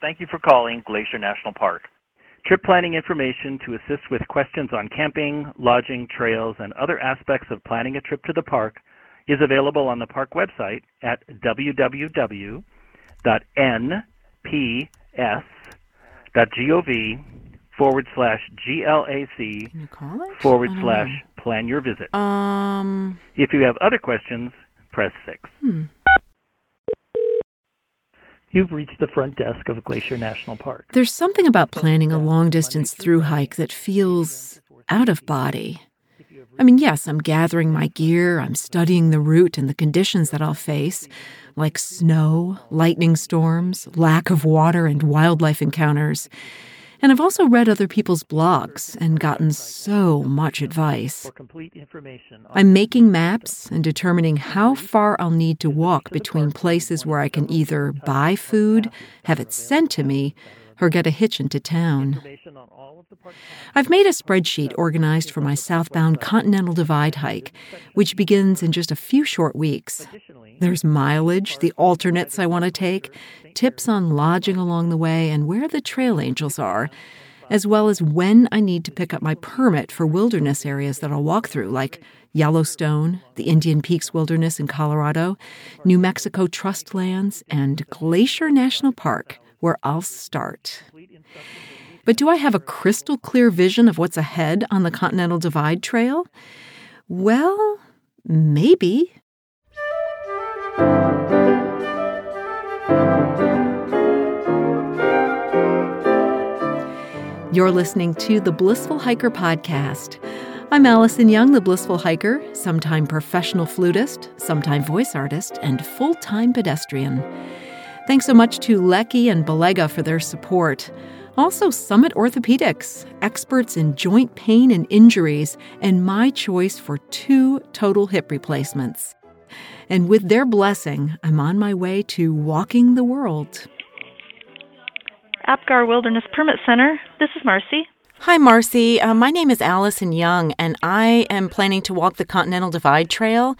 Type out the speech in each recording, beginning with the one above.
Thank you for calling Glacier National Park. Trip planning information to assist with questions on camping, lodging, trails, and other aspects of planning a trip to the park is available on the park website at www.nps.gov forward slash GLAC Can you call it? forward slash plan your visit. Um. If you have other questions, press 6. Hmm. You've reached the front desk of Glacier National Park. There's something about planning a long distance through hike that feels out of body. I mean, yes, I'm gathering my gear, I'm studying the route and the conditions that I'll face, like snow, lightning storms, lack of water, and wildlife encounters. And I've also read other people's blogs and gotten so much advice. For complete information on I'm making maps and determining how far I'll need to walk between places where I can either buy food, have it sent to me, or get a hitch into town. I've made a spreadsheet organized for my southbound Continental Divide hike, which begins in just a few short weeks. There's mileage, the alternates I want to take, tips on lodging along the way, and where the trail angels are, as well as when I need to pick up my permit for wilderness areas that I'll walk through, like Yellowstone, the Indian Peaks Wilderness in Colorado, New Mexico Trust Lands, and Glacier National Park, where I'll start. But do I have a crystal clear vision of what's ahead on the Continental Divide Trail? Well, maybe. You're listening to the Blissful Hiker Podcast. I'm Alison Young, the Blissful Hiker, sometime professional flutist, sometime voice artist, and full time pedestrian. Thanks so much to Lecky and Belega for their support. Also, Summit Orthopedics, experts in joint pain and injuries, and my choice for two total hip replacements. And with their blessing, I'm on my way to walking the world. Apgar Wilderness Permit Center. This is Marcy. Hi, Marcy. Uh, my name is Alison Young, and I am planning to walk the Continental Divide Trail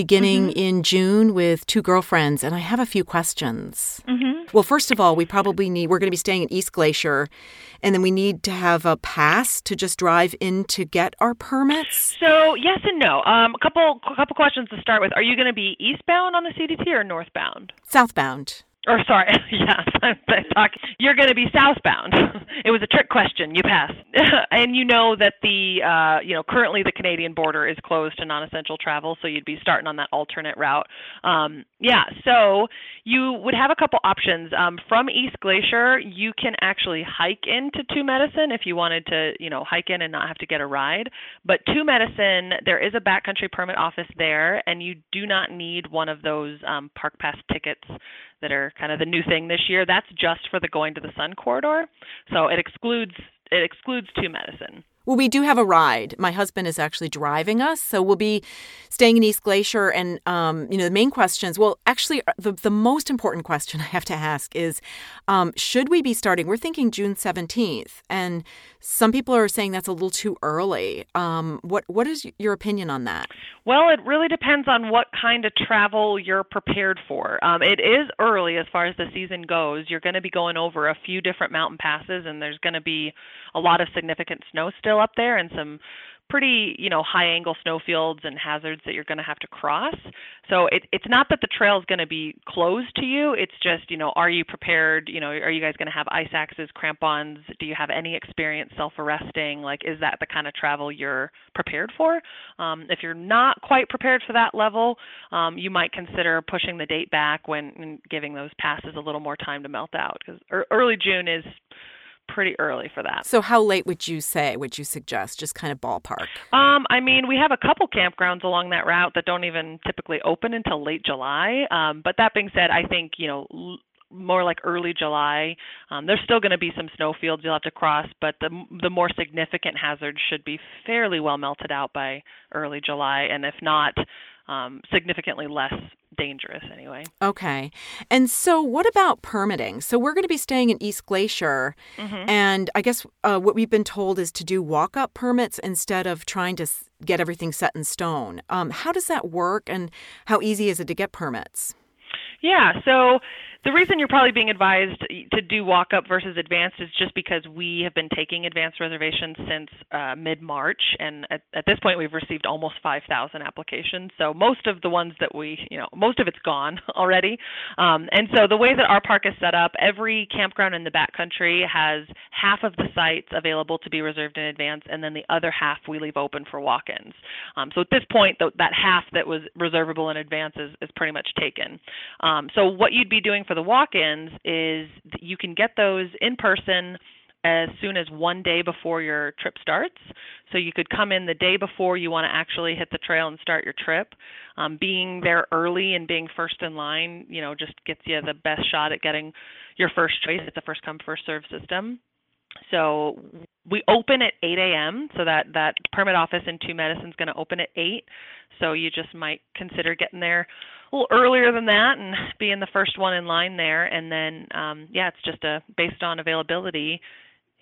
beginning in June with two girlfriends, and I have a few questions. Mm-hmm. Well, first of all, we probably need, we're going to be staying in East Glacier, and then we need to have a pass to just drive in to get our permits. So yes and no. Um, a couple a couple questions to start with. Are you going to be eastbound on the CDT or northbound? Southbound. Or sorry, yes, I'm talking. You're going to be southbound. it was a trick question. You passed, and you know that the uh, you know currently the Canadian border is closed to non-essential travel, so you'd be starting on that alternate route. Um, yeah, so you would have a couple options. Um, from East Glacier, you can actually hike into Two Medicine if you wanted to, you know, hike in and not have to get a ride. But Two Medicine, there is a backcountry permit office there, and you do not need one of those um, park pass tickets that are kind of the new thing this year. That's just for the going to the sun corridor, so it excludes it excludes Two Medicine. Well, we do have a ride. My husband is actually driving us, so we'll be staying in East Glacier. And um, you know, the main questions. Well, actually, uh, the the most important question I have to ask is, um, should we be starting? We're thinking June seventeenth, and some people are saying that's a little too early. Um, what what is your opinion on that? Well, it really depends on what kind of travel you're prepared for. Um, it is early as far as the season goes. You're going to be going over a few different mountain passes, and there's going to be a lot of significant snow still up there, and some pretty, you know, high angle snowfields and hazards that you're going to have to cross. So it, it's not that the trail is going to be closed to you. It's just, you know, are you prepared? You know, are you guys going to have ice axes, crampons? Do you have any experience self-arresting? Like, is that the kind of travel you're prepared for? Um, if you're not quite prepared for that level, um, you might consider pushing the date back when giving those passes a little more time to melt out because early June is pretty early for that. So, how late would you say? Would you suggest? Just kind of ballpark. Um, I mean, we have a couple campgrounds along that route that don't even typically open until late July. Um, but that being said, I think you know. L- more like early July. Um, there's still going to be some snowfields you'll have to cross, but the the more significant hazards should be fairly well melted out by early July, and if not, um, significantly less dangerous anyway. Okay. And so, what about permitting? So, we're going to be staying in East Glacier, Mm-hmm. and I guess uh, what we've been told is to do walk up permits instead of trying to get everything set in stone. Um, how does that work, and how easy is it to get permits? Yeah, so The reason you're probably being advised to do walk up versus advanced is just because we have been taking advanced reservations since uh, mid March, and at, at, this point we've received almost 5,000 applications. So most of the ones that we, you know, most of it's gone already. Um, and so the way that our park is set up, every campground in the backcountry has half of the sites available to be reserved in advance, and then the other half we leave open for walk ins. Um, so at this point, the, that half that was reservable in advance is, is pretty much taken. Um, so what you'd be doing for the walk-ins is you can get those in person as soon as one day before your trip starts. So you could come in the day before you want to actually hit the trail and start your trip. Um, being there early and being first in line, you know, just gets you the best shot at getting your first choice. It's a first come first serve system. So we open at 8 a.m. So that that permit office in Two Medicine is going to open at 8. So you just might consider getting there a little earlier than that and being the first one in line there. And then um, yeah, it's just a based on availability,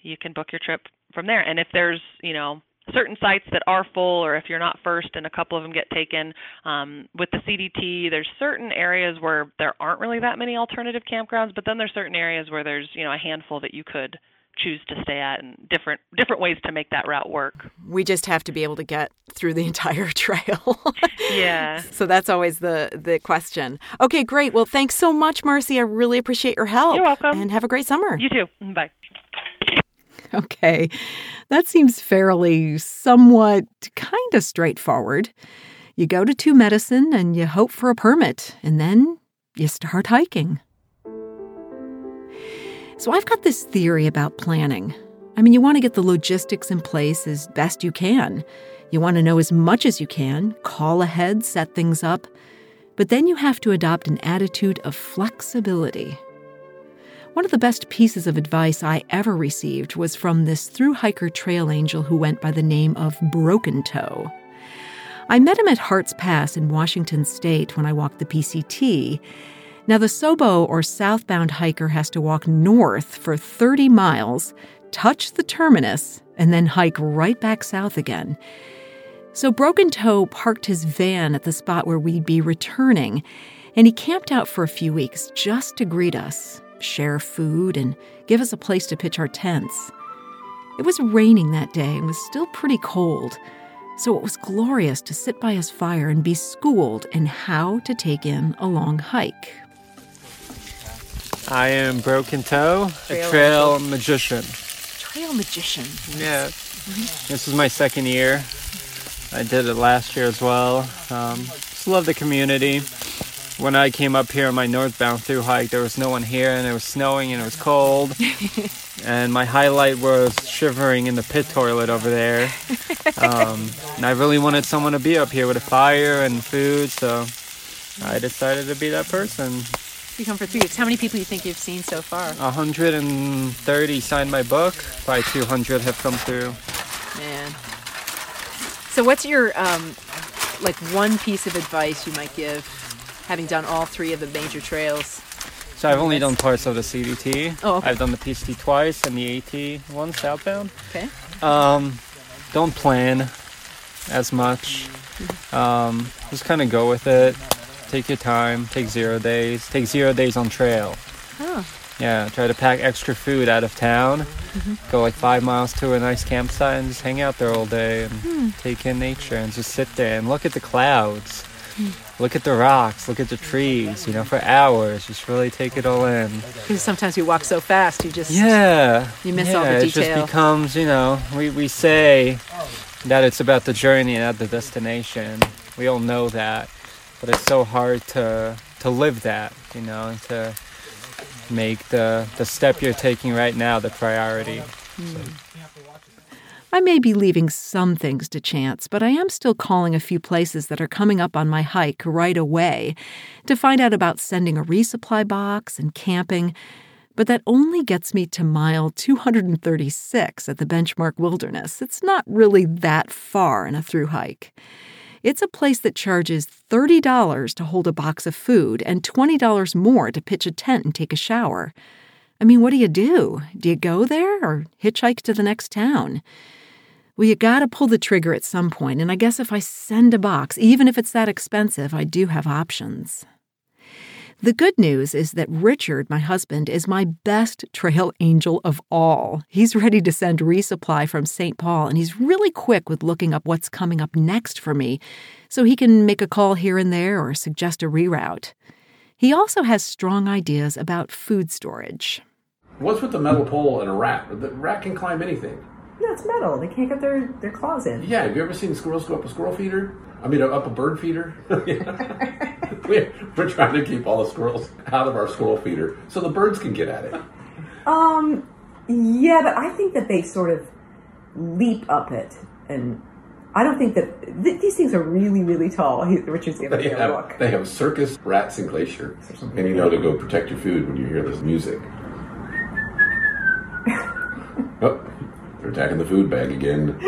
you can book your trip from there. And if there's you know certain sites that are full or if you're not first and a couple of them get taken um, with the cdt there's certain areas where there aren't really that many alternative campgrounds but then there's certain areas where there's you know a handful that you could choose to stay at and different different ways to make that route work. We just have to be able to get through the entire trail. yeah. So that's always the the question. Okay, great. Well, thanks so much, Marcy. I really appreciate your help. You're welcome. And have a great summer. You too. Bye. Okay. That seems fairly somewhat kind of straightforward. You go to Two Medicine and you hope for a permit, and then you start hiking. So I've got this theory about planning. I mean, you want to get the logistics in place as best you can. You want to know as much as you can, call ahead, set things up. But then you have to adopt an attitude of flexibility. One of the best pieces of advice I ever received was from this through hiker trail angel who went by the name of Broken Toe. I met him at Hart's Pass in Washington state when I walked the PCT, now, the Sobo or southbound hiker has to walk north for 30 miles, touch the terminus, and then hike right back south again. So, Broken Toe parked his van at the spot where we'd be returning, and he camped out for a few weeks just to greet us, share food, and give us a place to pitch our tents. It was raining that day and was still pretty cold, so it was glorious to sit by his fire and be schooled in how to take in a long hike. I am Broken Toe, trail a trail magician. Trail magician. Yeah. Mm-hmm. This is my second year. I did it last year as well. Um, just love the community. When I came up here on my northbound through hike, there was no one here, and it was snowing and it was cold. and my highlight was shivering in the pit toilet over there. Um, and I really wanted someone to be up here with a fire and food, so I decided to be that person you come for three weeks. How many people do you think you've seen so far? 130 signed my book. Probably 200 have come through. Man. So, what's your um, like one piece of advice you might give, having done all three of the major trails? So I've only done parts of the CDT. Oh, okay. I've done the PCT twice and the AT one southbound. Okay. Um, don't plan as much. Mm-hmm. Um, just kind of go with it. Take your time. Take zero days. Take zero days on trail. Oh. Yeah, try to pack extra food out of town. Mm-hmm. Go like five miles to a nice campsite and just hang out there all day and mm. take in nature and just sit there and look at the clouds. Mm. Look at the rocks, look at the trees, you know, for hours. Just really take it all in. Because sometimes we walk so fast, you just yeah, you miss yeah, all the detail. It just becomes, you know, we, we say that it's about the journey and not the destination. We all know that but it's so hard to to live that, you know, and to make the the step you're taking right now the priority. Mm. I may be leaving some things to chance, but I am still calling a few places that are coming up on my hike right away to find out about sending a resupply box and camping. But that only gets me to mile 236 at the benchmark wilderness. It's not really that far in a through hike. It's a place that charges $30 to hold a box of food and $20 more to pitch a tent and take a shower. I mean, what do you do? Do you go there or hitchhike to the next town? Well, you gotta pull the trigger at some point, and I guess if I send a box, even if it's that expensive, I do have options. The good news is that Richard, my husband, is my best trail angel of all. He's ready to send resupply from St. Paul, and he's really quick with looking up what's coming up next for me, so he can make a call here and there or suggest a reroute. He also has strong ideas about food storage. What's with the metal pole and a rat? The rat can climb anything. No, it's metal. They can't get their, their claws in. Yeah, have you ever seen squirrels go up a squirrel feeder? I mean, up a bird feeder? we're, we're trying to keep all the squirrels out of our squirrel feeder so the birds can get at it. Um, yeah, but I think that they sort of leap up it. And I don't think that th- these things are really, really tall. He, Richard's giving me a look. they have circus rats in Glacier. And you know to go protect your food when you hear this music. oh, they're attacking the food bag again.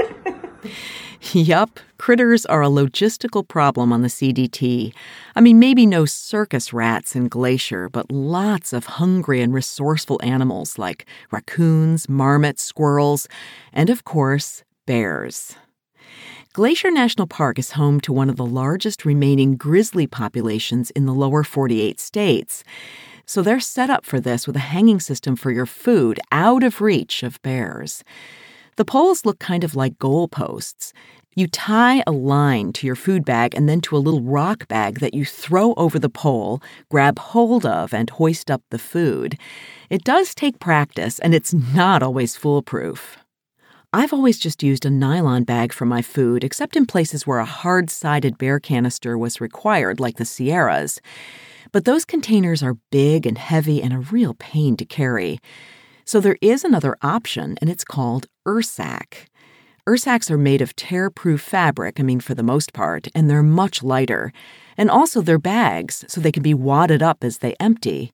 Yup, critters are a logistical problem on the CDT. I mean, maybe no circus rats in Glacier, but lots of hungry and resourceful animals like raccoons, marmots, squirrels, and of course, bears. Glacier National Park is home to one of the largest remaining grizzly populations in the lower 48 states. So they're set up for this with a hanging system for your food out of reach of bears. The poles look kind of like goalposts. You tie a line to your food bag and then to a little rock bag that you throw over the pole, grab hold of, and hoist up the food. It does take practice, and it's not always foolproof. I've always just used a nylon bag for my food, except in places where a hard sided bear canister was required, like the Sierras. But those containers are big and heavy and a real pain to carry. So there is another option, and it's called Ursack. Ursacks are made of tear proof fabric, I mean, for the most part, and they're much lighter. And also, they're bags, so they can be wadded up as they empty.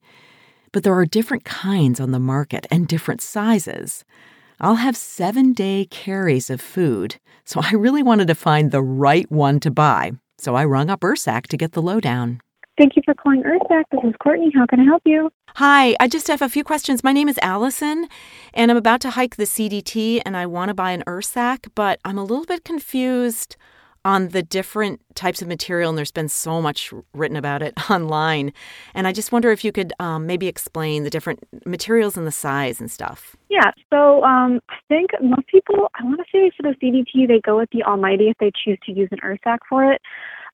But there are different kinds on the market and different sizes. I'll have seven day carries of food, so I really wanted to find the right one to buy. So I rung up Ursack to get the lowdown. Thank you for calling Ursack. This is Courtney. How can I help you? Hi, I just have a few questions. My name is Alison, and I'm about to hike the CDT, and I want to buy an Ursack, but I'm a little bit confused on the different types of material, and there's been so much written about it online. And I just wonder if you could um, maybe explain the different materials and the size and stuff. Yeah, so um, I think most people, I want to say for the CDT, they go with the Almighty if they choose to use an Ursack for it.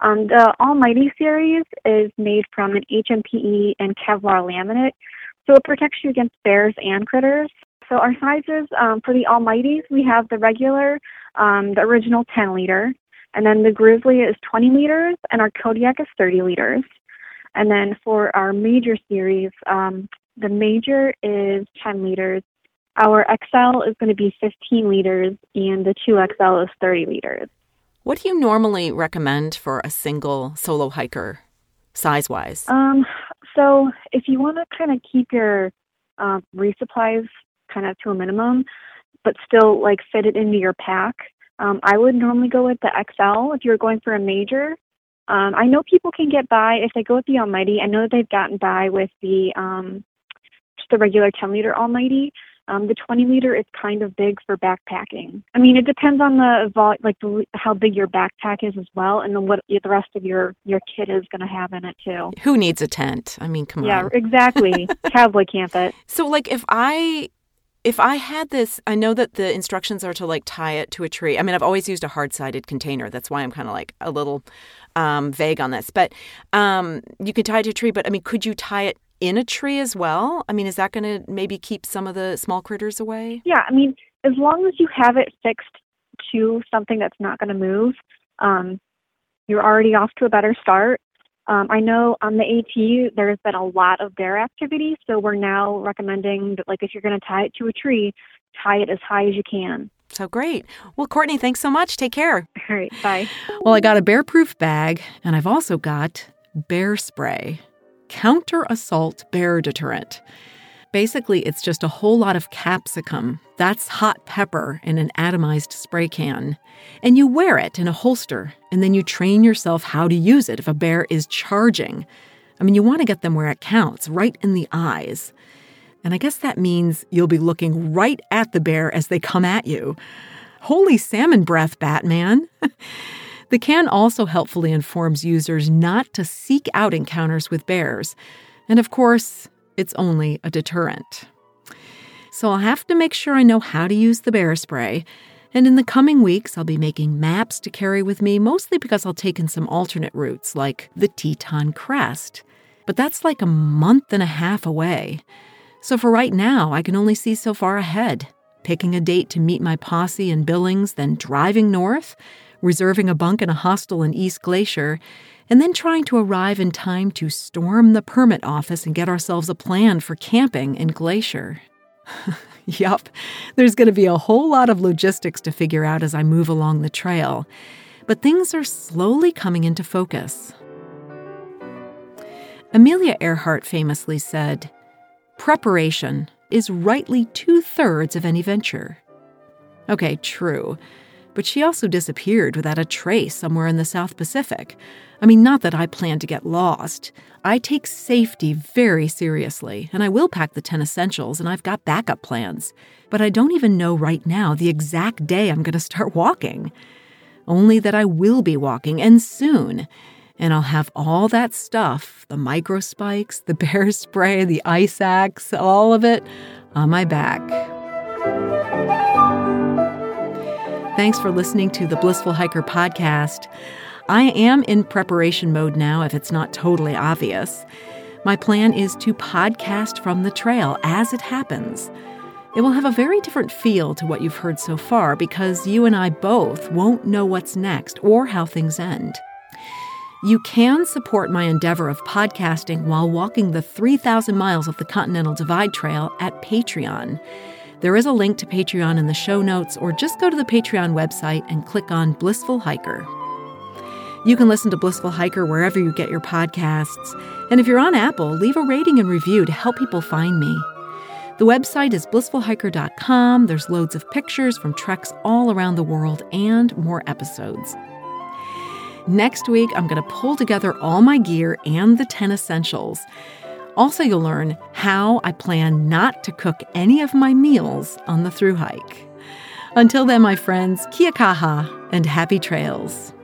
Um, the Almighty series is made from an HMPE and Kevlar laminate, so it protects you against bears and critters. So our sizes um, for the Almighties, we have the regular, um, the original 10 liter, and then the Grizzly is 20 liters, and our Kodiak is 30 liters. And then for our major series, um, the major is 10 liters. Our XL is going to be 15 liters, and the 2XL is 30 liters. What do you normally recommend for a single solo hiker, size wise? Um, so if you want to kind of keep your uh, resupplies kind of to a minimum, but still like fit it into your pack, um, I would normally go with the XL if you're going for a major. Um, I know people can get by if they go with the Almighty. I know that they've gotten by with the um, just the regular 10 liter Almighty. Um, the 20 liter is kind of big for backpacking. I mean, it depends on the vol- like the, how big your backpack is as well, and then what the rest of your your kit is going to have in it too. Who needs a tent? I mean, come Yeah, on. Yeah, exactly. Cowboy camp it. So like if I if I had this, I know that the instructions are to like tie it to a tree. I mean, I've always used a hard-sided container. That's why I'm kind of like a little um, vague on this. But um, you could tie it to a tree. But I mean, could you tie it in a tree as well? I mean, is that going to maybe keep some of the small critters away? Yeah, I mean, as long as you have it fixed to something that's not going to move, um, you're already off to a better start. Um, I know on the AT there's been a lot of bear activity, so we're now recommending that, like, if you're going to tie it to a tree, tie it as high as you can. So great. Well, Courtney, thanks so much. Take care. All right, bye. Well, I got a bear proof bag, and I've also got bear spray, counter assault bear deterrent. Basically, it's just a whole lot of capsicum. That's hot pepper in an atomized spray can. And you wear it in a holster, and then you train yourself how to use it if a bear is charging. I mean, you want to get them where it counts, right in the eyes. And I guess that means you'll be looking right at the bear as they come at you. Holy salmon breath, Batman! the can also helpfully informs users not to seek out encounters with bears. And of course, it's only a deterrent. So I'll have to make sure I know how to use the bear spray. And in the coming weeks, I'll be making maps to carry with me, mostly because I'll take in some alternate routes, like the Teton Crest. But that's like a month and a half away. So for right now, I can only see so far ahead. Picking a date to meet my posse in Billings, then driving north, reserving a bunk in a hostel in East Glacier, and then trying to arrive in time to storm the permit office and get ourselves a plan for camping in Glacier. yup, there's going to be a whole lot of logistics to figure out as I move along the trail, but things are slowly coming into focus. Amelia Earhart famously said, Preparation is rightly two thirds of any venture. Okay, true. But she also disappeared without a trace somewhere in the South Pacific. I mean, not that I plan to get lost. I take safety very seriously, and I will pack the 10 essentials, and I've got backup plans. But I don't even know right now the exact day I'm going to start walking. Only that I will be walking, and soon and I'll have all that stuff the micro spikes, the bear spray, the ice axe, all of it on my back. Thanks for listening to the Blissful Hiker podcast. I am in preparation mode now, if it's not totally obvious. My plan is to podcast from the trail as it happens. It will have a very different feel to what you've heard so far because you and I both won't know what's next or how things end. You can support my endeavor of podcasting while walking the 3,000 miles of the Continental Divide Trail at Patreon. There is a link to Patreon in the show notes, or just go to the Patreon website and click on Blissful Hiker. You can listen to Blissful Hiker wherever you get your podcasts. And if you're on Apple, leave a rating and review to help people find me. The website is blissfulhiker.com. There's loads of pictures from treks all around the world and more episodes. Next week, I'm going to pull together all my gear and the 10 essentials. Also, you'll learn how I plan not to cook any of my meals on the through hike. Until then, my friends, kia kaha and happy trails.